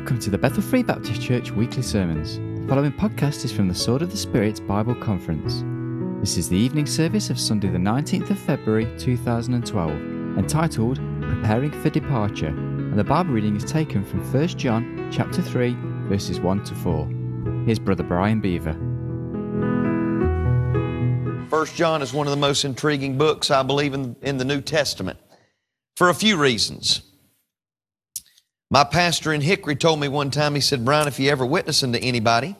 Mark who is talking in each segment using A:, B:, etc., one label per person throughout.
A: Welcome to the Bethel Free Baptist Church weekly sermons. The following podcast is from the Sword of the Spirit Bible Conference. This is the evening service of Sunday, the 19th of February 2012, entitled Preparing for Departure, and the Bible reading is taken from 1 John chapter 3, verses 1 to 4. Here's Brother Brian Beaver.
B: 1 John is one of the most intriguing books, I believe, in, in the New Testament for a few reasons. My pastor in Hickory told me one time, he said, Brian, if you ever witness to anybody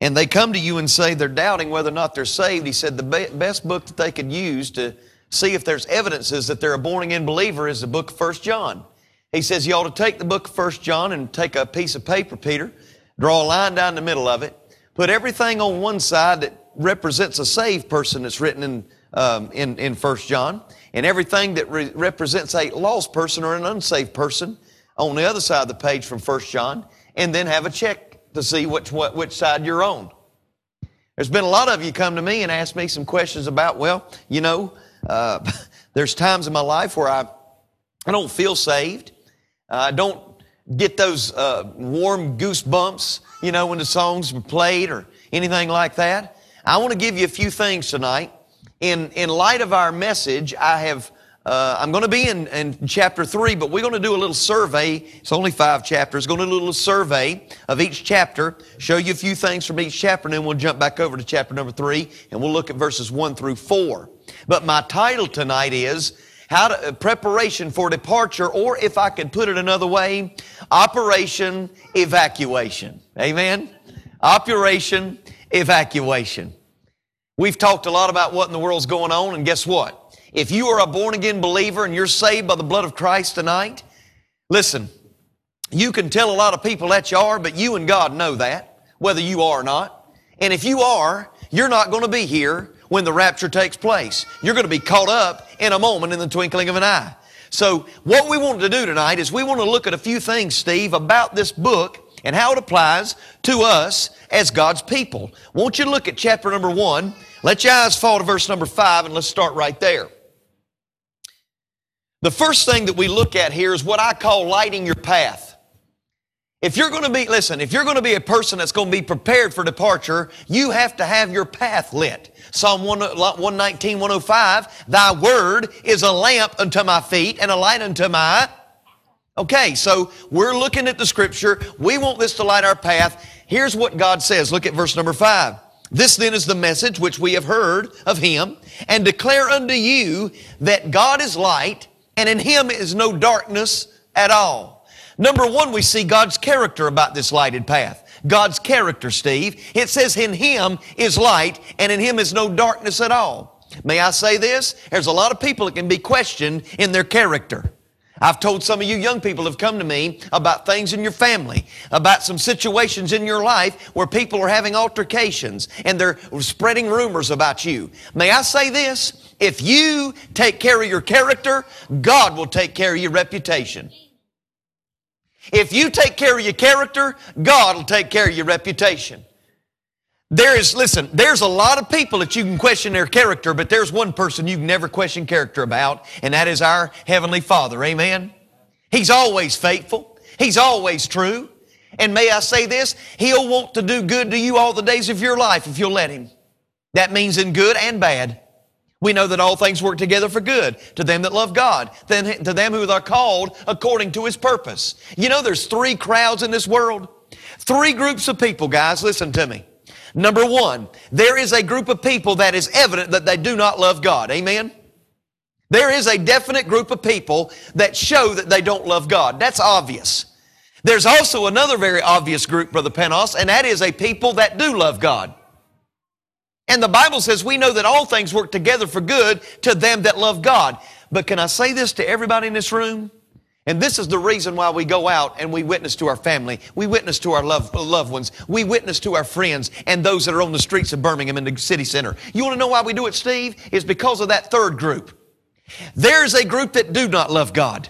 B: and they come to you and say they're doubting whether or not they're saved, he said the be- best book that they could use to see if there's evidences that they're a born again believer is the book of 1 John. He says you ought to take the book of 1 John and take a piece of paper, Peter, draw a line down the middle of it, put everything on one side that represents a saved person that's written in, um, in, in 1 John, and everything that re- represents a lost person or an unsaved person on the other side of the page from First John and then have a check to see which, what, which side you're on. There's been a lot of you come to me and ask me some questions about, well, you know, uh, there's times in my life where I, I don't feel saved. I uh, don't get those uh, warm goosebumps, you know, when the song's played or anything like that. I want to give you a few things tonight. In, in light of our message, I have uh, I'm going to be in, in chapter three, but we're going to do a little survey. It's only five chapters. Going to do a little survey of each chapter, show you a few things from each chapter, and then we'll jump back over to chapter number three and we'll look at verses one through four. But my title tonight is how to, uh, preparation for departure, or if I could put it another way, operation evacuation. Amen. Operation evacuation. We've talked a lot about what in the world's going on, and guess what? If you are a born again believer and you're saved by the blood of Christ tonight, listen, you can tell a lot of people that you are, but you and God know that, whether you are or not. And if you are, you're not going to be here when the rapture takes place. You're going to be caught up in a moment in the twinkling of an eye. So what we want to do tonight is we want to look at a few things, Steve, about this book and how it applies to us as God's people. Won't you look at chapter number one? Let your eyes fall to verse number five and let's start right there. The first thing that we look at here is what I call lighting your path. If you're going to be, listen, if you're going to be a person that's going to be prepared for departure, you have to have your path lit. Psalm 119, 105, thy word is a lamp unto my feet and a light unto my Okay, so we're looking at the scripture. We want this to light our path. Here's what God says. Look at verse number five. This then is the message which we have heard of him and declare unto you that God is light and in him is no darkness at all. Number one, we see God's character about this lighted path. God's character, Steve. It says, in him is light and in him is no darkness at all. May I say this? There's a lot of people that can be questioned in their character. I've told some of you young people have come to me about things in your family, about some situations in your life where people are having altercations and they're spreading rumors about you. May I say this? If you take care of your character, God will take care of your reputation. If you take care of your character, God will take care of your reputation. There is, listen, there's a lot of people that you can question their character, but there's one person you can never question character about, and that is our Heavenly Father. Amen? He's always faithful. He's always true. And may I say this? He'll want to do good to you all the days of your life if you'll let Him. That means in good and bad. We know that all things work together for good to them that love God, then to them who are called according to his purpose. You know, there's three crowds in this world. Three groups of people, guys. Listen to me. Number one, there is a group of people that is evident that they do not love God. Amen. There is a definite group of people that show that they don't love God. That's obvious. There's also another very obvious group, Brother Panos, and that is a people that do love God. And the Bible says we know that all things work together for good to them that love God. But can I say this to everybody in this room? And this is the reason why we go out and we witness to our family. We witness to our loved, loved ones. We witness to our friends and those that are on the streets of Birmingham and the city center. You want to know why we do it, Steve? It's because of that third group. There's a group that do not love God.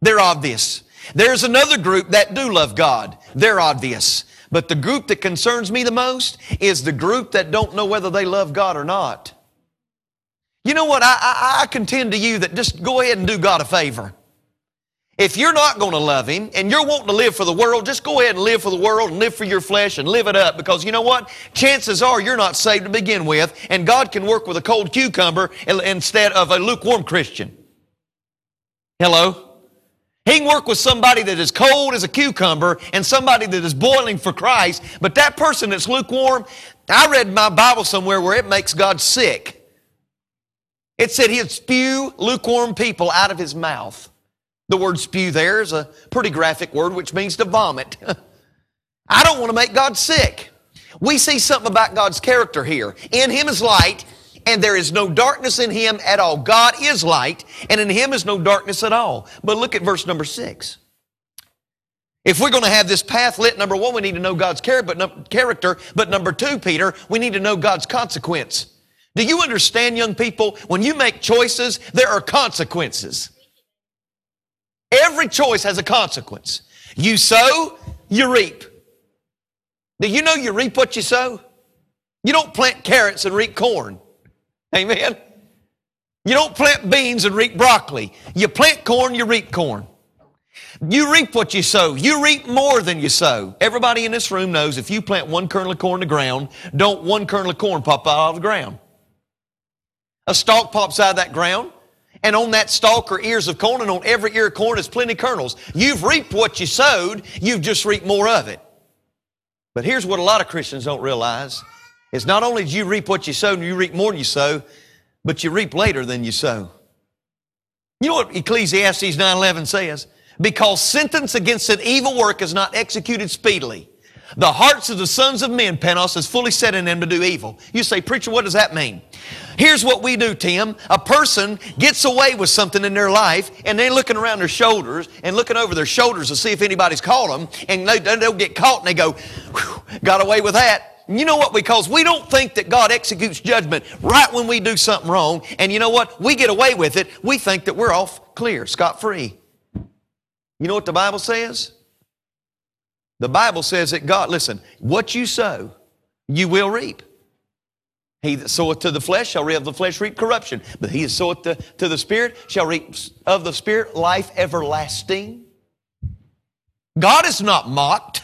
B: They're obvious. There's another group that do love God. They're obvious. But the group that concerns me the most is the group that don't know whether they love God or not. You know what? I, I, I contend to you that just go ahead and do God a favor. If you're not going to love Him and you're wanting to live for the world, just go ahead and live for the world and live for your flesh and live it up because you know what? Chances are you're not saved to begin with, and God can work with a cold cucumber instead of a lukewarm Christian. Hello? He can work with somebody that is cold as a cucumber and somebody that is boiling for Christ, but that person that's lukewarm, I read my Bible somewhere where it makes God sick. It said he'd spew lukewarm people out of his mouth. The word spew there is a pretty graphic word which means to vomit. I don't want to make God sick. We see something about God's character here. In him is light, and there is no darkness in him at all. God is light, and in him is no darkness at all. But look at verse number six. If we're going to have this path lit, number one, we need to know God's character. But number two, Peter, we need to know God's consequence. Do you understand, young people? When you make choices, there are consequences. Every choice has a consequence. You sow, you reap. Do you know you reap what you sow? You don't plant carrots and reap corn. Amen. You don't plant beans and reap broccoli. You plant corn, you reap corn. You reap what you sow. You reap more than you sow. Everybody in this room knows if you plant one kernel of corn in the ground, don't one kernel of corn pop out of the ground. A stalk pops out of that ground, and on that stalk are ears of corn, and on every ear of corn is plenty kernels. You've reaped what you sowed, you've just reaped more of it. But here's what a lot of Christians don't realize not only do you reap what you sow and you reap more than you sow, but you reap later than you sow. You know what Ecclesiastes 9:11 says? Because sentence against an evil work is not executed speedily. The hearts of the sons of men, Penos, is fully set in them to do evil. You say, preacher, what does that mean? Here's what we do, Tim. A person gets away with something in their life, and they're looking around their shoulders and looking over their shoulders to see if anybody's caught them, and they, will get caught, and they go, got away with that you know what? Because we don't think that God executes judgment right when we do something wrong. And you know what? We get away with it. We think that we're off clear, scot free. You know what the Bible says? The Bible says that God, listen, what you sow, you will reap. He that soweth to the flesh shall of the flesh reap corruption, but he that soweth to, to the Spirit shall reap of the Spirit life everlasting. God is not mocked.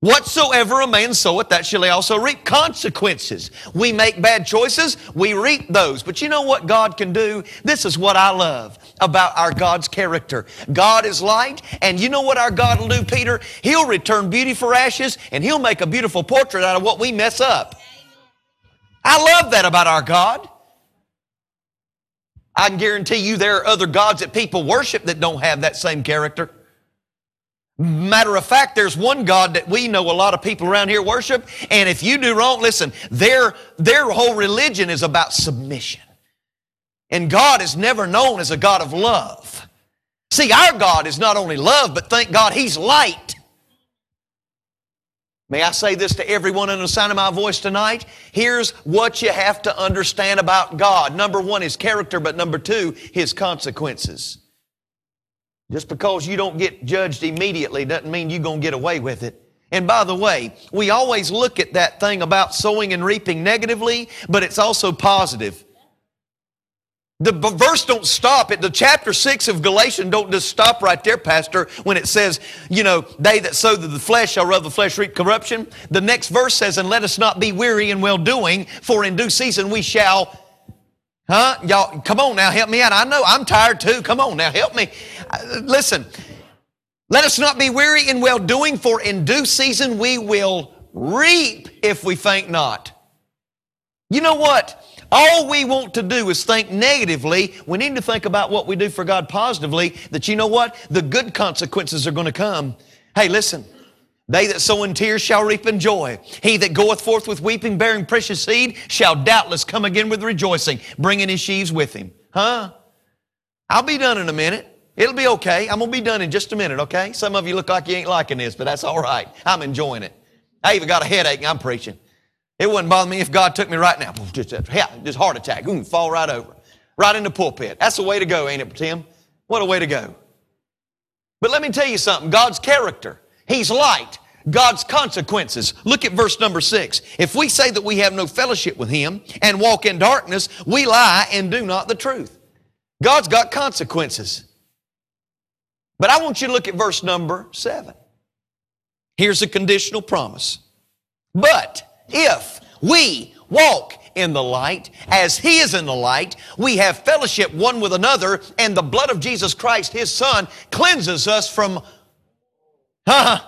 B: Whatsoever a man soweth, that shall he also reap. Consequences. We make bad choices, we reap those. But you know what God can do? This is what I love about our God's character. God is light, and you know what our God will do, Peter? He'll return beauty for ashes, and he'll make a beautiful portrait out of what we mess up. I love that about our God. I can guarantee you there are other gods that people worship that don't have that same character. Matter of fact, there's one God that we know a lot of people around here worship, and if you do wrong, listen, their, their whole religion is about submission. And God is never known as a God of love. See, our God is not only love, but thank God He's light. May I say this to everyone in the sound of my voice tonight? Here's what you have to understand about God. Number one, His character, but number two, His consequences. Just because you don't get judged immediately doesn't mean you're going to get away with it. And by the way, we always look at that thing about sowing and reaping negatively, but it's also positive. The verse don't stop at the chapter six of Galatians. Don't just stop right there, Pastor, when it says, you know, they that sow the flesh shall of the flesh reap corruption. The next verse says, and let us not be weary in well doing, for in due season we shall Huh? Y'all, come on now, help me out. I know I'm tired too. Come on now, help me. Uh, listen, let us not be weary in well doing, for in due season we will reap if we faint not. You know what? All we want to do is think negatively. We need to think about what we do for God positively, that you know what? The good consequences are going to come. Hey, listen. They that sow in tears shall reap in joy. He that goeth forth with weeping, bearing precious seed, shall doubtless come again with rejoicing, bringing his sheaves with him. Huh? I'll be done in a minute. It'll be okay. I'm going to be done in just a minute, okay? Some of you look like you ain't liking this, but that's all right. I'm enjoying it. I even got a headache and I'm preaching. It wouldn't bother me if God took me right now. Just, yeah, just heart attack. Ooh, fall right over. Right in the pulpit. That's the way to go, ain't it, Tim? What a way to go. But let me tell you something. God's character He's light. God's consequences. Look at verse number six. If we say that we have no fellowship with Him and walk in darkness, we lie and do not the truth. God's got consequences. But I want you to look at verse number seven. Here's a conditional promise. But if we walk in the light as he is in the light, we have fellowship one with another, and the blood of Jesus Christ, his son, cleanses us from Huh?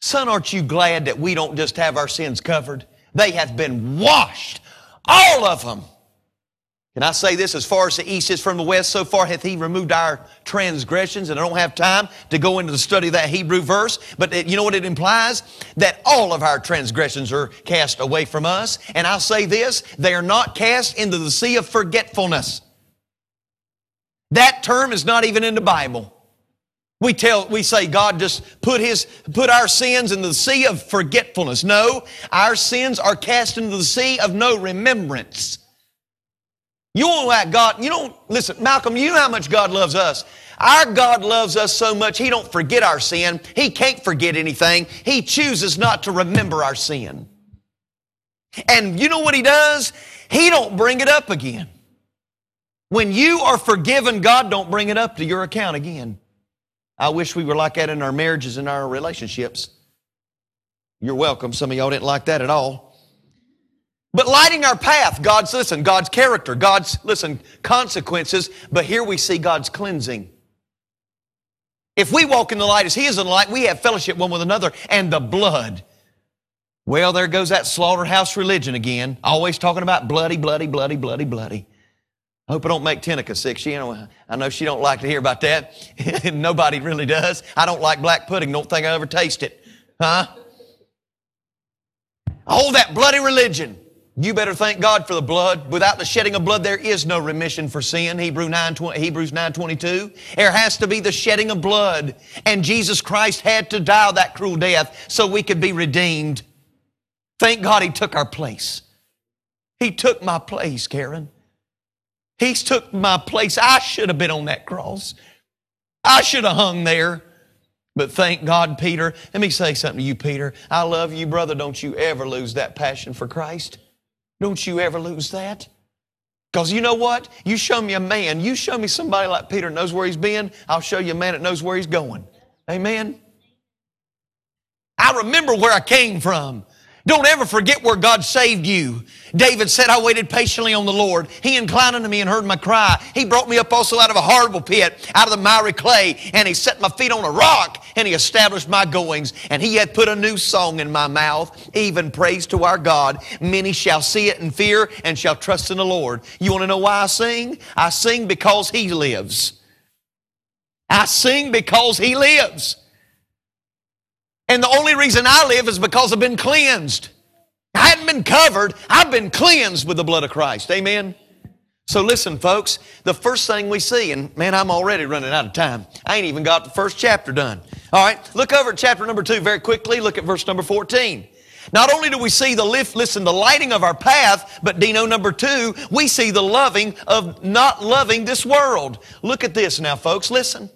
B: Son, aren't you glad that we don't just have our sins covered? They have been washed, all of them. Can I say this? As far as the east is from the west, so far hath he removed our transgressions. And I don't have time to go into the study of that Hebrew verse, but it, you know what it implies? That all of our transgressions are cast away from us. And i say this they are not cast into the sea of forgetfulness. That term is not even in the Bible. We tell, we say God just put his, put our sins in the sea of forgetfulness. No, our sins are cast into the sea of no remembrance. You won't like God. You don't, listen, Malcolm, you know how much God loves us. Our God loves us so much, He don't forget our sin. He can't forget anything. He chooses not to remember our sin. And you know what He does? He don't bring it up again. When you are forgiven, God don't bring it up to your account again. I wish we were like that in our marriages and our relationships. You're welcome. Some of y'all didn't like that at all. But lighting our path, God's, listen, God's character, God's, listen, consequences. But here we see God's cleansing. If we walk in the light as He is in the light, we have fellowship one with another and the blood. Well, there goes that slaughterhouse religion again, always talking about bloody, bloody, bloody, bloody, bloody. I hope I don't make Tenica sick. She, you know, I know she don't like to hear about that. Nobody really does. I don't like black pudding. Don't think I ever taste it. Huh? Oh, that bloody religion. You better thank God for the blood. Without the shedding of blood, there is no remission for sin. Hebrew 9, 20, Hebrews 9, 22. There has to be the shedding of blood. And Jesus Christ had to die that cruel death so we could be redeemed. Thank God He took our place. He took my place, Karen. He's took my place. I should have been on that cross. I should have hung there. But thank God, Peter. Let me say something to you, Peter. I love you, brother. Don't you ever lose that passion for Christ. Don't you ever lose that. Because you know what? You show me a man, you show me somebody like Peter knows where he's been, I'll show you a man that knows where he's going. Amen. I remember where I came from. Don't ever forget where God saved you. David said, I waited patiently on the Lord. He inclined unto me and heard my cry. He brought me up also out of a horrible pit, out of the miry clay, and he set my feet on a rock, and he established my goings, and he hath put a new song in my mouth, even praise to our God. Many shall see it and fear, and shall trust in the Lord. You want to know why I sing? I sing because he lives. I sing because he lives. And the only reason I live is because I've been cleansed. I hadn't been covered, I've been cleansed with the blood of Christ. Amen. So listen, folks, the first thing we see, and man, I'm already running out of time. I ain't even got the first chapter done. All right, look over at chapter number two very quickly. Look at verse number 14. Not only do we see the lift, listen, the lighting of our path, but Dino number two, we see the loving of not loving this world. Look at this now, folks, listen.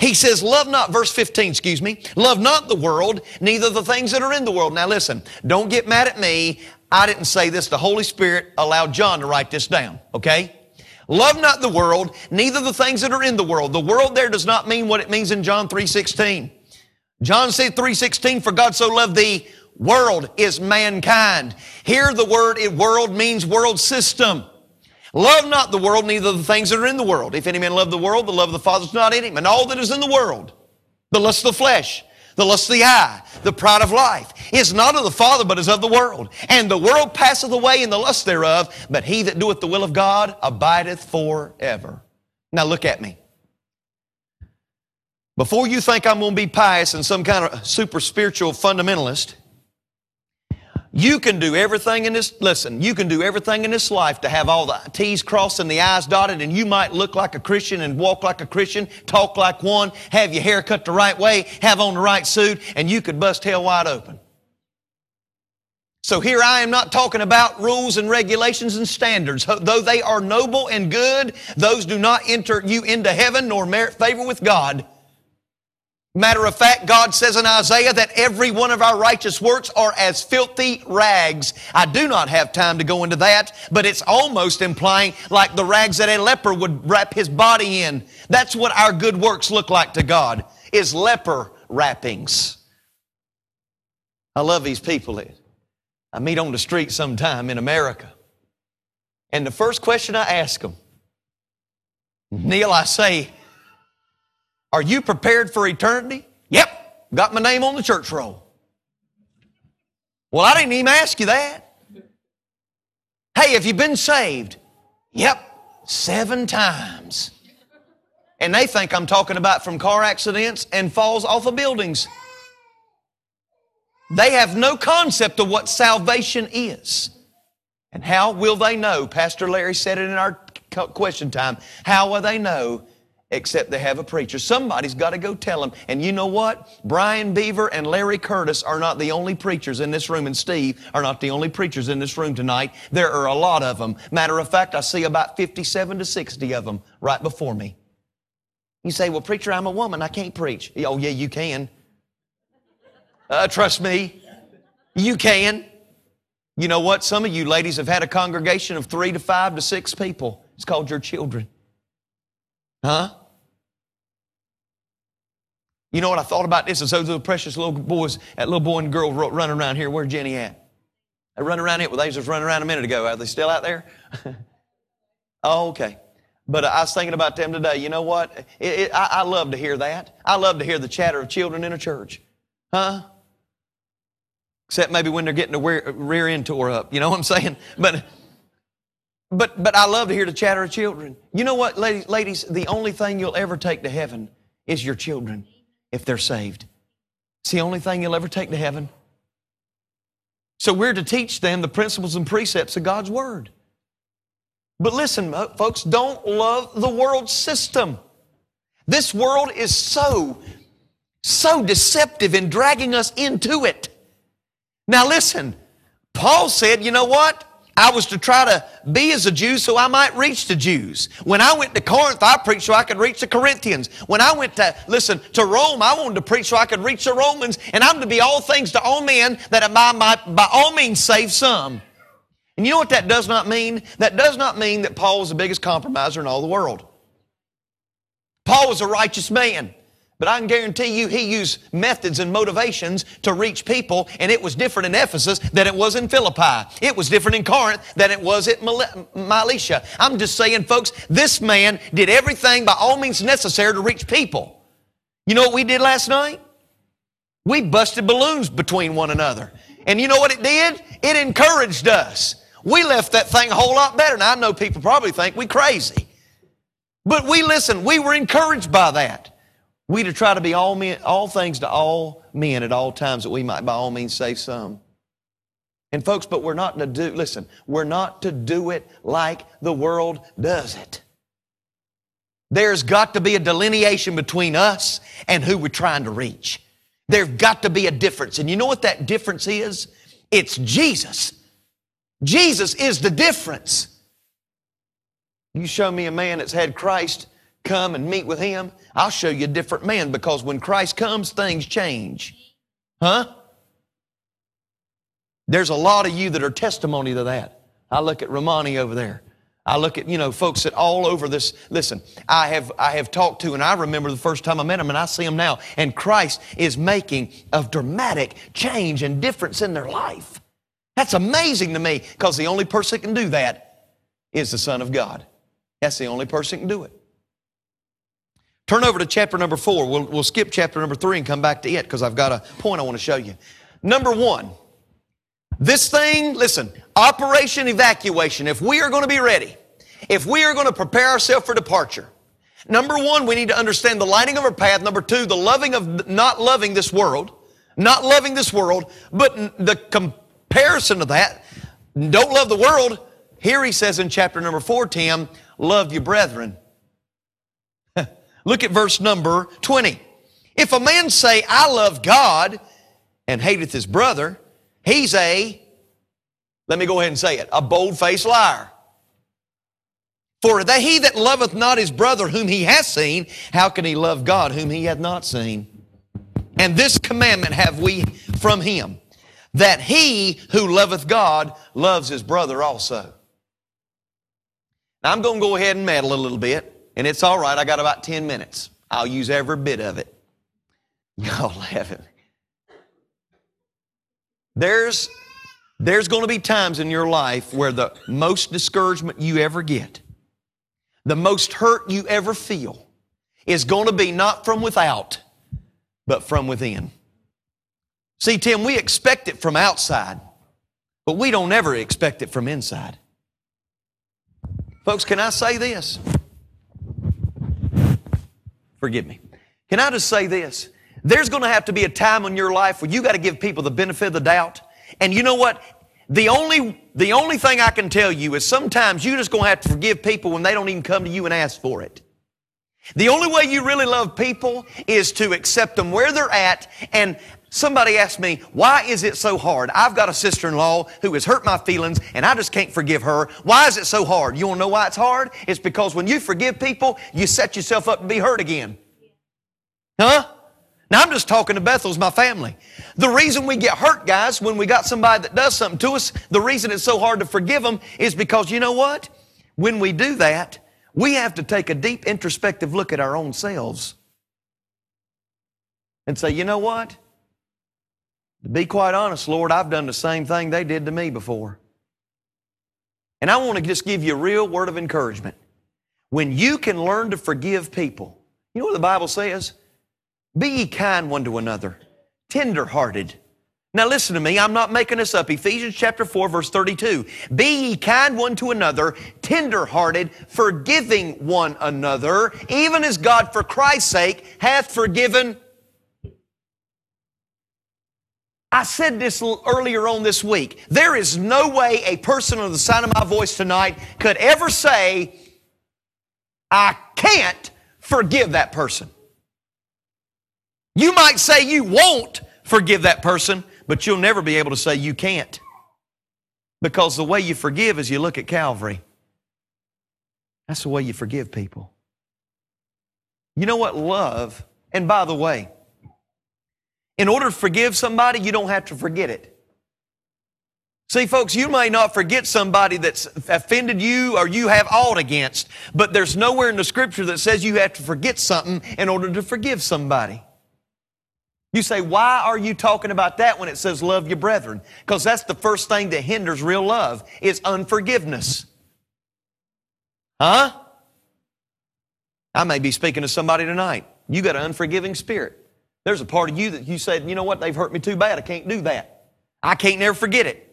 B: He says, Love not, verse 15, excuse me, love not the world, neither the things that are in the world. Now listen, don't get mad at me. I didn't say this. The Holy Spirit allowed John to write this down, okay? Love not the world, neither the things that are in the world. The world there does not mean what it means in John 3.16. John said 3.16, for God so loved the world is mankind. Here the word world means world system. Love not the world, neither the things that are in the world. If any man love the world, the love of the Father is not in him. And all that is in the world, the lust of the flesh, the lust of the eye, the pride of life, is not of the Father, but is of the world. And the world passeth away in the lust thereof, but he that doeth the will of God abideth forever. Now look at me. Before you think I'm going to be pious and some kind of super spiritual fundamentalist, you can do everything in this, listen, you can do everything in this life to have all the T's crossed and the I's dotted and you might look like a Christian and walk like a Christian, talk like one, have your hair cut the right way, have on the right suit, and you could bust hell wide open. So here I am not talking about rules and regulations and standards. Though they are noble and good, those do not enter you into heaven nor merit favor with God. Matter of fact, God says in Isaiah that every one of our righteous works are as filthy rags. I do not have time to go into that, but it's almost implying like the rags that a leper would wrap his body in. That's what our good works look like to God, is leper wrappings. I love these people. I meet on the street sometime in America. And the first question I ask them, Neil, I say, are you prepared for eternity? Yep, got my name on the church roll. Well, I didn't even ask you that. Hey, have you been saved? Yep, seven times. And they think I'm talking about from car accidents and falls off of buildings. They have no concept of what salvation is. And how will they know? Pastor Larry said it in our question time. How will they know except they have a preacher. Somebody's got to go tell them. And you know what? Brian Beaver and Larry Curtis are not the only preachers in this room, and Steve are not the only preachers in this room tonight. There are a lot of them. Matter of fact, I see about 57 to 60 of them right before me. You say, Well, preacher, I'm a woman. I can't preach. Oh, yeah, you can. Uh, trust me, you can. You know what? Some of you ladies have had a congregation of three to five to six people. It's called your children. Huh? You know what I thought about this? Is those little precious little boys, that little boy and girl running around here. Where's Jenny at? They run around here. Well, they just running around a minute ago. Are they still out there? oh, okay. But I was thinking about them today. You know what? It, it, I, I love to hear that. I love to hear the chatter of children in a church. Huh? Except maybe when they're getting the rear, rear end tore up. You know what I'm saying? But but, but I love to hear the chatter of children. You know what, ladies, ladies, the only thing you'll ever take to heaven is your children if they're saved. It's the only thing you'll ever take to heaven. So we're to teach them the principles and precepts of God's Word. But listen, folks, don't love the world system. This world is so, so deceptive in dragging us into it. Now listen, Paul said, you know what? I was to try to be as a Jew so I might reach the Jews. When I went to Corinth, I preached so I could reach the Corinthians. When I went to, listen, to Rome, I wanted to preach so I could reach the Romans. And I'm to be all things to all men that I might by all means save some. And you know what that does not mean? That does not mean that Paul was the biggest compromiser in all the world. Paul was a righteous man. But I can guarantee you he used methods and motivations to reach people, and it was different in Ephesus than it was in Philippi. It was different in Corinth than it was at Miletia. I'm just saying, folks, this man did everything by all means necessary to reach people. You know what we did last night? We busted balloons between one another. And you know what it did? It encouraged us. We left that thing a whole lot better. Now, I know people probably think we crazy. But we, listen, we were encouraged by that. We to try to be all men, all things to all men at all times that we might by all means save some. And folks, but we're not to do, listen, we're not to do it like the world does it. There's got to be a delineation between us and who we're trying to reach. There's got to be a difference. And you know what that difference is? It's Jesus. Jesus is the difference. You show me a man that's had Christ come and meet with him, I'll show you a different man because when Christ comes, things change. Huh? There's a lot of you that are testimony to that. I look at Romani over there. I look at, you know, folks that all over this, listen, I have, I have talked to and I remember the first time I met him, and I see him now. And Christ is making a dramatic change and difference in their life. That's amazing to me because the only person that can do that is the Son of God. That's the only person that can do it. Turn over to chapter number four. We'll, we'll skip chapter number three and come back to it because I've got a point I want to show you. Number one, this thing, listen, Operation Evacuation. If we are going to be ready, if we are going to prepare ourselves for departure, number one, we need to understand the lighting of our path. Number two, the loving of not loving this world, not loving this world, but the comparison of that, don't love the world. Here he says in chapter number four, Tim, love your brethren Look at verse number 20. If a man say, I love God and hateth his brother, he's a, let me go ahead and say it, a bold faced liar. For that he that loveth not his brother whom he has seen, how can he love God whom he hath not seen? And this commandment have we from him, that he who loveth God loves his brother also. Now I'm going to go ahead and meddle a little bit. And it's all right, I got about 10 minutes. I'll use every bit of it. Y'all laughing. There's, there's going to be times in your life where the most discouragement you ever get, the most hurt you ever feel, is going to be not from without, but from within. See, Tim, we expect it from outside, but we don't ever expect it from inside. Folks, can I say this? Forgive me. Can I just say this? There's going to have to be a time in your life where you got to give people the benefit of the doubt. And you know what? The only, the only thing I can tell you is sometimes you're just going to have to forgive people when they don't even come to you and ask for it. The only way you really love people is to accept them where they're at. And Somebody asked me, why is it so hard? I've got a sister-in-law who has hurt my feelings and I just can't forgive her. Why is it so hard? You wanna know why it's hard? It's because when you forgive people, you set yourself up to be hurt again. Huh? Now I'm just talking to Bethel's my family. The reason we get hurt, guys, when we got somebody that does something to us, the reason it's so hard to forgive them is because you know what? When we do that, we have to take a deep introspective look at our own selves and say, you know what? To be quite honest, Lord, I've done the same thing they did to me before. And I want to just give you a real word of encouragement. When you can learn to forgive people, you know what the Bible says? Be ye kind one to another, tenderhearted. Now listen to me, I'm not making this up. Ephesians chapter 4 verse 32. Be ye kind one to another, tenderhearted, forgiving one another, even as God for Christ's sake hath forgiven I said this earlier on this week. There is no way a person on the sound of my voice tonight could ever say, I can't forgive that person. You might say you won't forgive that person, but you'll never be able to say you can't. Because the way you forgive is you look at Calvary. That's the way you forgive people. You know what love, and by the way, in order to forgive somebody, you don't have to forget it. See, folks, you may not forget somebody that's offended you or you have ought against, but there's nowhere in the scripture that says you have to forget something in order to forgive somebody. You say, why are you talking about that when it says love your brethren? Because that's the first thing that hinders real love is unforgiveness. Huh? I may be speaking to somebody tonight. You got an unforgiving spirit. There's a part of you that you said, you know what, they've hurt me too bad. I can't do that. I can't never forget it.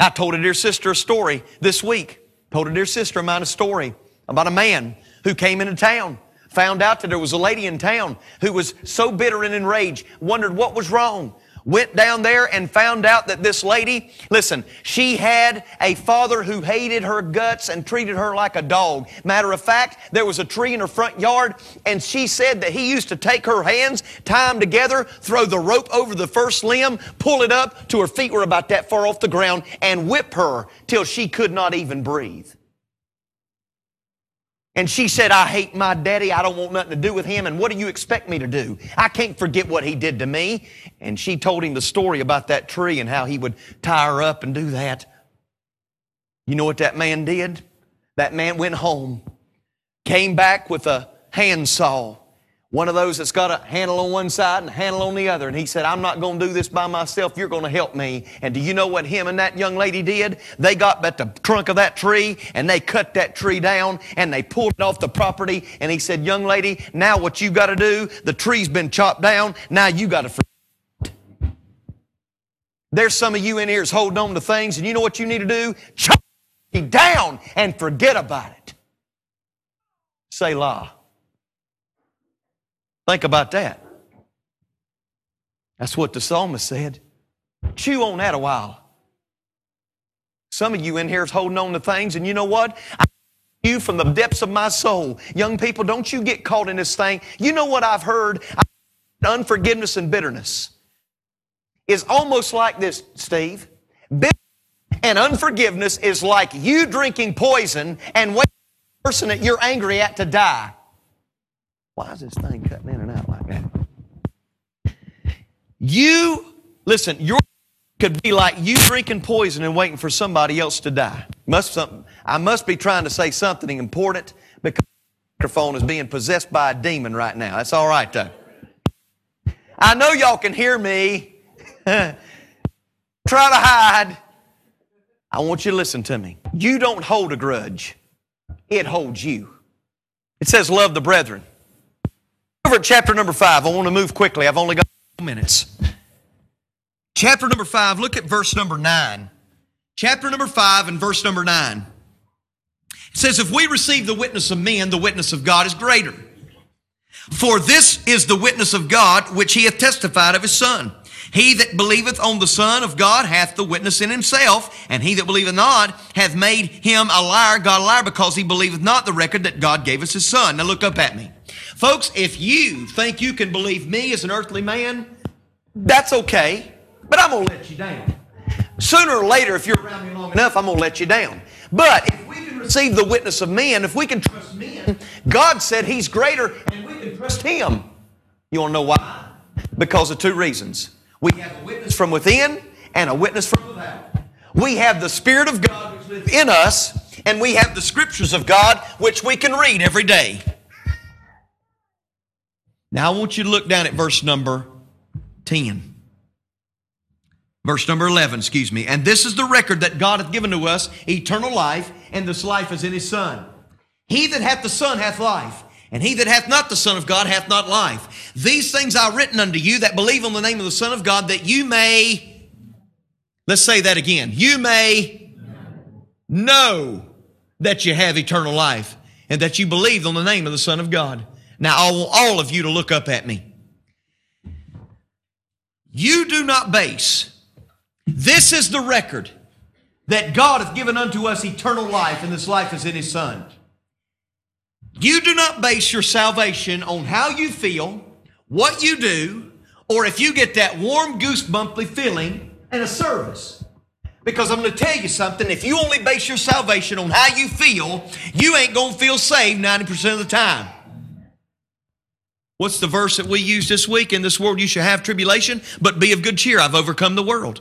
B: I told a dear sister a story this week. Told a dear sister of mine a story about a man who came into town, found out that there was a lady in town who was so bitter and enraged, wondered what was wrong went down there and found out that this lady, listen, she had a father who hated her guts and treated her like a dog. Matter of fact, there was a tree in her front yard, and she said that he used to take her hands, tie them together, throw the rope over the first limb, pull it up to her feet were about that far off the ground, and whip her till she could not even breathe. And she said, I hate my daddy. I don't want nothing to do with him. And what do you expect me to do? I can't forget what he did to me. And she told him the story about that tree and how he would tie her up and do that. You know what that man did? That man went home, came back with a handsaw, one of those that's got a handle on one side and a handle on the other. And he said, I'm not going to do this by myself. You're going to help me. And do you know what him and that young lady did? They got at the trunk of that tree and they cut that tree down and they pulled it off the property. And he said, Young lady, now what you got to do, the tree's been chopped down. Now you got to forget. There's some of you in here is holding on to things, and you know what you need to do? Chop it down and forget about it. Selah. Think about that. That's what the psalmist said. Chew on that a while. Some of you in here is holding on to things, and you know what? I you from the depths of my soul. Young people, don't you get caught in this thing. You know what I've heard? Unforgiveness and bitterness. is almost like this, Steve. Bitterness and unforgiveness is like you drinking poison and waiting for the person that you're angry at to die. Why is this thing cutting in and out like that? You, listen, your could be like you drinking poison and waiting for somebody else to die. Must something, I must be trying to say something important because the microphone is being possessed by a demon right now. That's all right, though. I know y'all can hear me. Try to hide. I want you to listen to me. You don't hold a grudge, it holds you. It says, Love the brethren over chapter number five. I want to move quickly. I've only got minutes. Chapter number five, look at verse number nine. Chapter number five and verse number nine. It says, If we receive the witness of men, the witness of God is greater. For this is the witness of God which he hath testified of his Son. He that believeth on the Son of God hath the witness in himself, and he that believeth not hath made him a liar, God a liar, because he believeth not the record that God gave us his Son. Now look up at me. Folks, if you think you can believe me as an earthly man, that's okay, but I'm going to let you down. Sooner or later, if you're around me long enough, I'm going to let you down. But if we can receive the witness of men, if we can trust men, God said He's greater and we can trust Him. You want to know why? Because of two reasons. We have a witness from within and a witness from without. We have the Spirit of God which lives in us, and we have the Scriptures of God which we can read every day. Now I want you to look down at verse number 10. Verse number 11, excuse me. And this is the record that God hath given to us eternal life, and this life is in his Son. He that hath the Son hath life, and he that hath not the Son of God hath not life. These things I written unto you that believe on the name of the Son of God, that you may, let's say that again, you may know that you have eternal life, and that you believe on the name of the Son of God. Now, I want all of you to look up at me. You do not base. This is the record that God hath given unto us eternal life, and this life is in his Son. You do not base your salvation on how you feel, what you do, or if you get that warm goosebumply feeling in a service. Because I'm going to tell you something. If you only base your salvation on how you feel, you ain't going to feel saved 90% of the time. What's the verse that we use this week? In this world you shall have tribulation, but be of good cheer. I've overcome the world.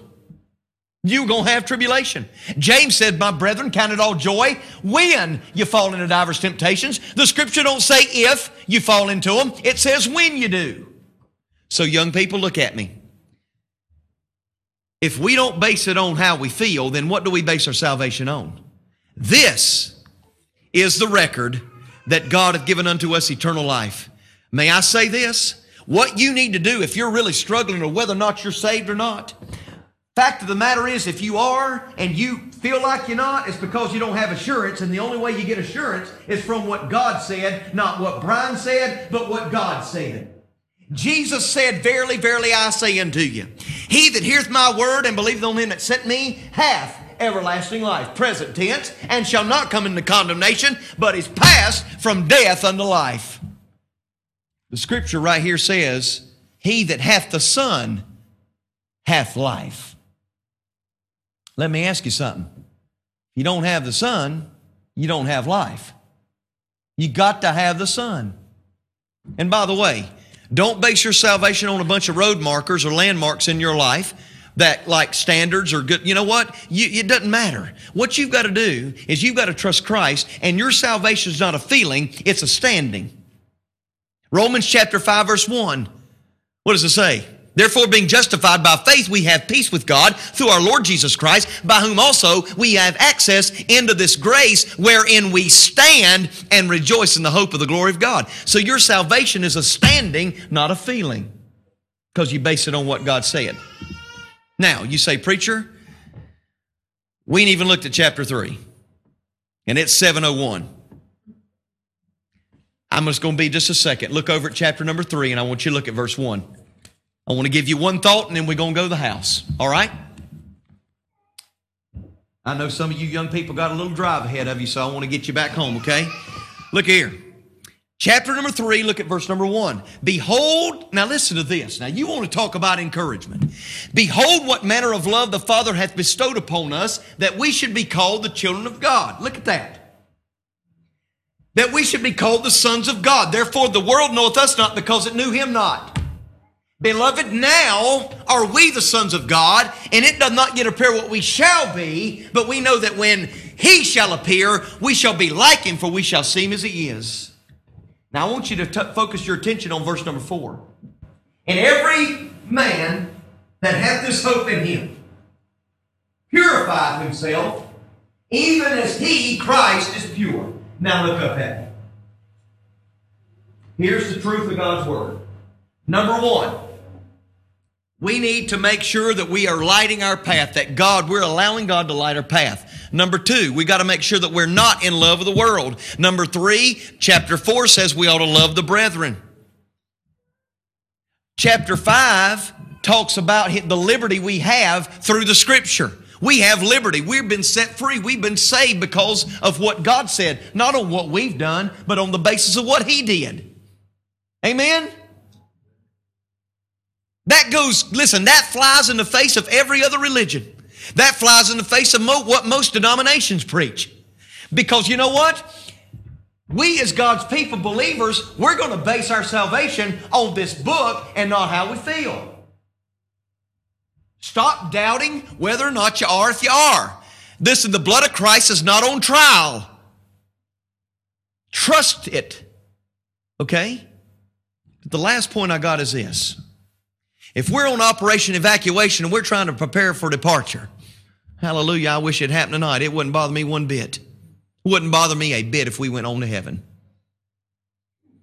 B: You're going to have tribulation. James said, My brethren, count it all joy when you fall into divers temptations. The scripture don't say if you fall into them, it says when you do. So, young people, look at me. If we don't base it on how we feel, then what do we base our salvation on? This is the record that God hath given unto us eternal life May I say this? What you need to do if you're really struggling or whether or not you're saved or not, fact of the matter is if you are and you feel like you're not, it's because you don't have assurance. And the only way you get assurance is from what God said, not what Brian said, but what God said. Jesus said, Verily, verily, I say unto you, he that heareth my word and believeth on him that sent me hath everlasting life, present tense, and shall not come into condemnation, but is passed from death unto life. The scripture right here says, He that hath the Son hath life. Let me ask you something. If you don't have the Son, you don't have life. You got to have the Son. And by the way, don't base your salvation on a bunch of road markers or landmarks in your life that like standards or good. You know what? You, it doesn't matter. What you've got to do is you've got to trust Christ, and your salvation is not a feeling, it's a standing. Romans chapter 5, verse 1. What does it say? Therefore, being justified by faith, we have peace with God through our Lord Jesus Christ, by whom also we have access into this grace wherein we stand and rejoice in the hope of the glory of God. So your salvation is a standing, not a feeling, because you base it on what God said. Now, you say, Preacher, we ain't even looked at chapter 3, and it's 701. I'm just going to be just a second. Look over at chapter number three, and I want you to look at verse one. I want to give you one thought, and then we're going to go to the house. All right? I know some of you young people got a little drive ahead of you, so I want to get you back home, okay? Look here. Chapter number three, look at verse number one. Behold, now listen to this. Now you want to talk about encouragement. Behold, what manner of love the Father hath bestowed upon us that we should be called the children of God. Look at that that we should be called the sons of God. Therefore, the world knoweth us not because it knew him not. Beloved, now are we the sons of God, and it does not yet appear what we shall be, but we know that when he shall appear, we shall be like him, for we shall see him as he is. Now, I want you to t- focus your attention on verse number four. And every man that hath this hope in him purifieth himself, even as he, Christ, is pure. Now look up at me. Here's the truth of God's Word. Number one, we need to make sure that we are lighting our path, that God, we're allowing God to light our path. Number two, we got to make sure that we're not in love of the world. Number three, chapter four says we ought to love the brethren. Chapter five talks about the liberty we have through the scripture. We have liberty. We've been set free. We've been saved because of what God said, not on what we've done, but on the basis of what He did. Amen? That goes, listen, that flies in the face of every other religion. That flies in the face of mo- what most denominations preach. Because you know what? We, as God's people, believers, we're going to base our salvation on this book and not how we feel. Stop doubting whether or not you are if you are. This the blood of Christ is not on trial. Trust it. Okay? The last point I got is this. If we're on operation evacuation and we're trying to prepare for departure, hallelujah, I wish it happened tonight. It wouldn't bother me one bit. wouldn't bother me a bit if we went on to heaven.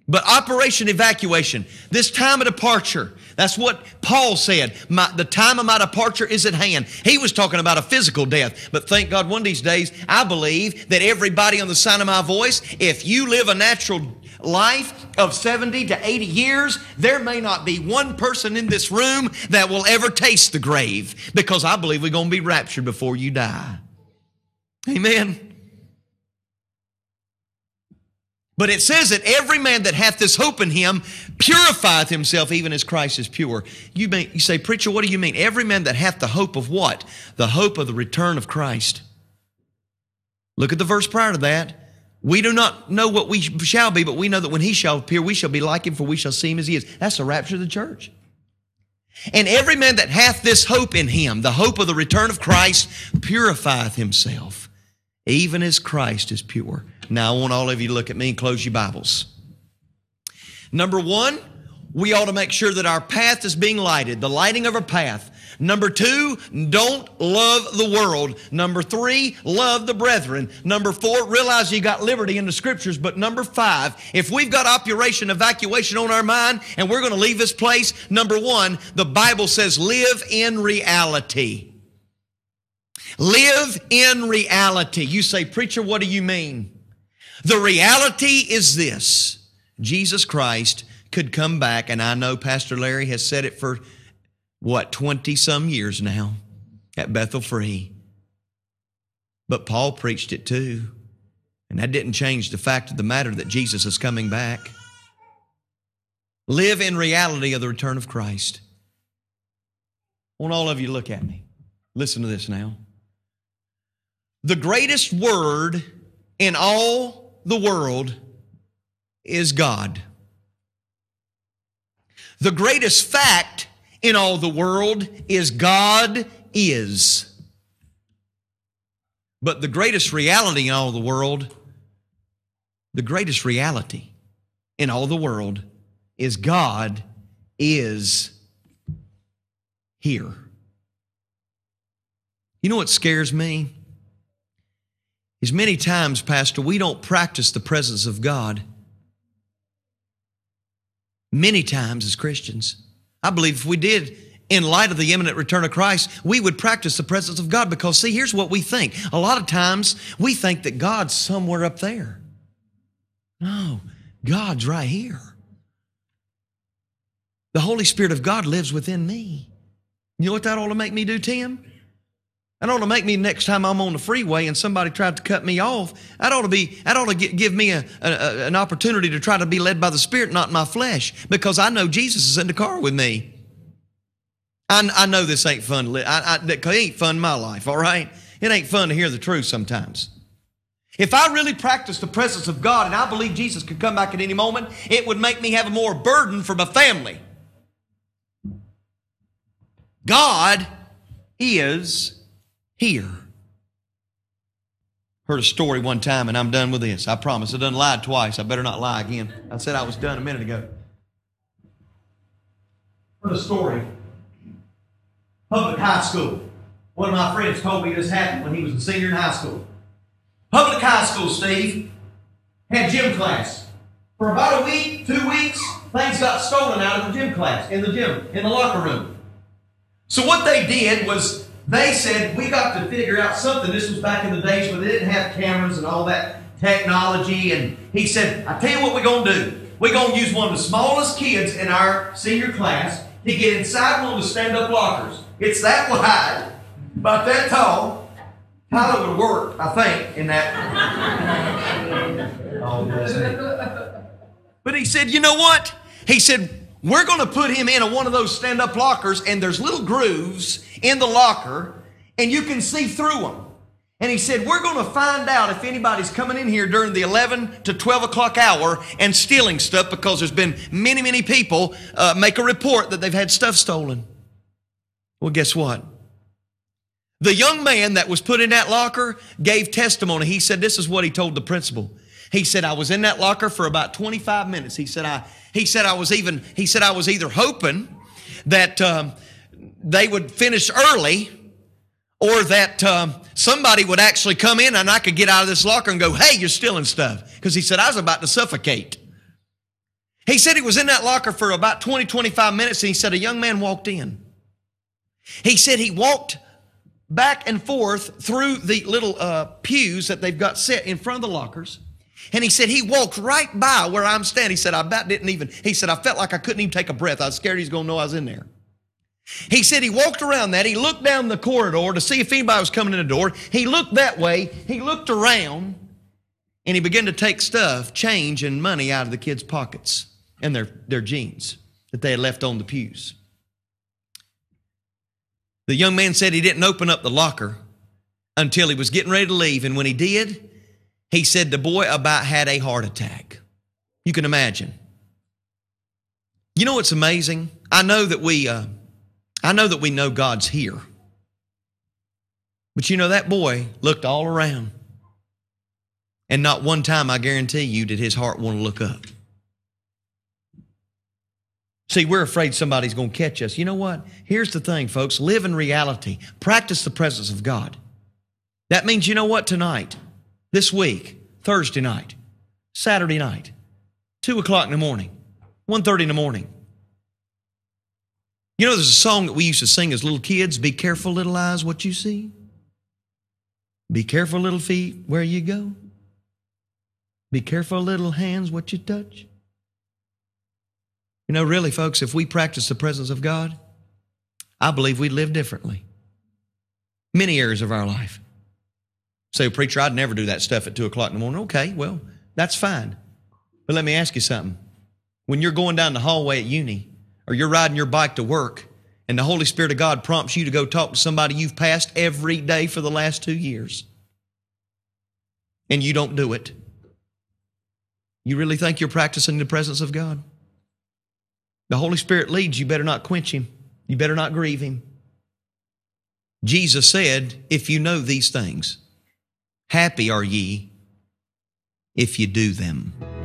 B: But Operation Evacuation, this time of departure, that's what Paul said. My, the time of my departure is at hand. He was talking about a physical death. But thank God, one of these days, I believe that everybody on the sign of my voice, if you live a natural life of 70 to 80 years, there may not be one person in this room that will ever taste the grave because I believe we're going to be raptured before you die. Amen. But it says that every man that hath this hope in him purifieth himself even as Christ is pure. You, may, you say, Preacher, what do you mean? Every man that hath the hope of what? The hope of the return of Christ. Look at the verse prior to that. We do not know what we shall be, but we know that when he shall appear, we shall be like him, for we shall see him as he is. That's the rapture of the church. And every man that hath this hope in him, the hope of the return of Christ, purifieth himself, even as Christ is pure. Now, I want all of you to look at me and close your Bibles. Number one, we ought to make sure that our path is being lighted, the lighting of our path. Number two, don't love the world. Number three, love the brethren. Number four, realize you got liberty in the scriptures. But number five, if we've got operation, evacuation on our mind, and we're going to leave this place, number one, the Bible says live in reality. Live in reality. You say, Preacher, what do you mean? The reality is this Jesus Christ could come back, and I know Pastor Larry has said it for what, 20 some years now at Bethel Free. But Paul preached it too. And that didn't change the fact of the matter that Jesus is coming back. Live in reality of the return of Christ. I want all of you look at me. Listen to this now. The greatest word in all the world is God. The greatest fact in all the world is God is. But the greatest reality in all the world, the greatest reality in all the world is God is here. You know what scares me? is many times, Pastor, we don't practice the presence of God. Many times as Christians. I believe if we did, in light of the imminent return of Christ, we would practice the presence of God because, see, here's what we think. A lot of times we think that God's somewhere up there. No, God's right here. The Holy Spirit of God lives within me. You know what that ought to make me do, Tim? That ought to make me next time I'm on the freeway and somebody tried to cut me off. That ought to be. That ought to give me a, a, a, an opportunity to try to be led by the Spirit, not my flesh, because I know Jesus is in the car with me. I, I know this ain't fun. I, I, it ain't fun my life. All right, it ain't fun to hear the truth sometimes. If I really practiced the presence of God and I believe Jesus could come back at any moment, it would make me have a more burden for my family. God is here. Heard a story one time, and I'm done with this. I promise. I done lied twice. I better not lie again. I said I was done a minute ago. Heard a story. Public high school. One of my friends told me this happened when he was a senior in high school. Public high school, Steve, had gym class. For about a week, two weeks, things got stolen out of the gym class, in the gym, in the locker room. So what they did was they said, we got to figure out something. This was back in the days when they didn't have cameras and all that technology. And he said, I tell you what we're going to do. We're going to use one of the smallest kids in our senior class to get inside one of the stand-up lockers. It's that wide, about that tall. Tyler would work, I think, in that. oh, but he said, you know what? He said, we're going to put him in a, one of those stand up lockers, and there's little grooves in the locker, and you can see through them. And he said, We're going to find out if anybody's coming in here during the 11 to 12 o'clock hour and stealing stuff because there's been many, many people uh, make a report that they've had stuff stolen. Well, guess what? The young man that was put in that locker gave testimony. He said, This is what he told the principal. He said, I was in that locker for about 25 minutes. He said, I, he said, I was even, he said, I was either hoping that um, they would finish early or that um, somebody would actually come in and I could get out of this locker and go, hey, you're stealing stuff. Because he said, I was about to suffocate. He said he was in that locker for about 20, 25 minutes and he said a young man walked in. He said he walked back and forth through the little uh, pews that they've got set in front of the lockers. And he said, he walked right by where I'm standing. He said, I about didn't even, he said, I felt like I couldn't even take a breath. I was scared he's going to know I was in there. He said he walked around that. He looked down the corridor to see if anybody was coming in the door. He looked that way. He looked around and he began to take stuff, change, and money out of the kids' pockets and their, their jeans that they had left on the pews. The young man said he didn't open up the locker until he was getting ready to leave. And when he did, he said the boy about had a heart attack. You can imagine. You know what's amazing? I know that we, uh, I know that we know God's here. But you know, that boy looked all around. And not one time, I guarantee you, did his heart want to look up. See, we're afraid somebody's going to catch us. You know what? Here's the thing, folks live in reality, practice the presence of God. That means, you know what, tonight? this week, Thursday night, Saturday night, 2 o'clock in the morning, 1.30 in the morning. You know, there's a song that we used to sing as little kids, Be careful, little eyes, what you see. Be careful, little feet, where you go. Be careful, little hands, what you touch. You know, really, folks, if we practice the presence of God, I believe we'd live differently. Many areas of our life. Say, preacher, I'd never do that stuff at two o'clock in the morning. Okay, well, that's fine. But let me ask you something. When you're going down the hallway at uni, or you're riding your bike to work, and the Holy Spirit of God prompts you to go talk to somebody you've passed every day for the last two years, and you don't do it, you really think you're practicing the presence of God? The Holy Spirit leads, you better not quench him. You better not grieve him. Jesus said, if you know these things, Happy are ye if you do them.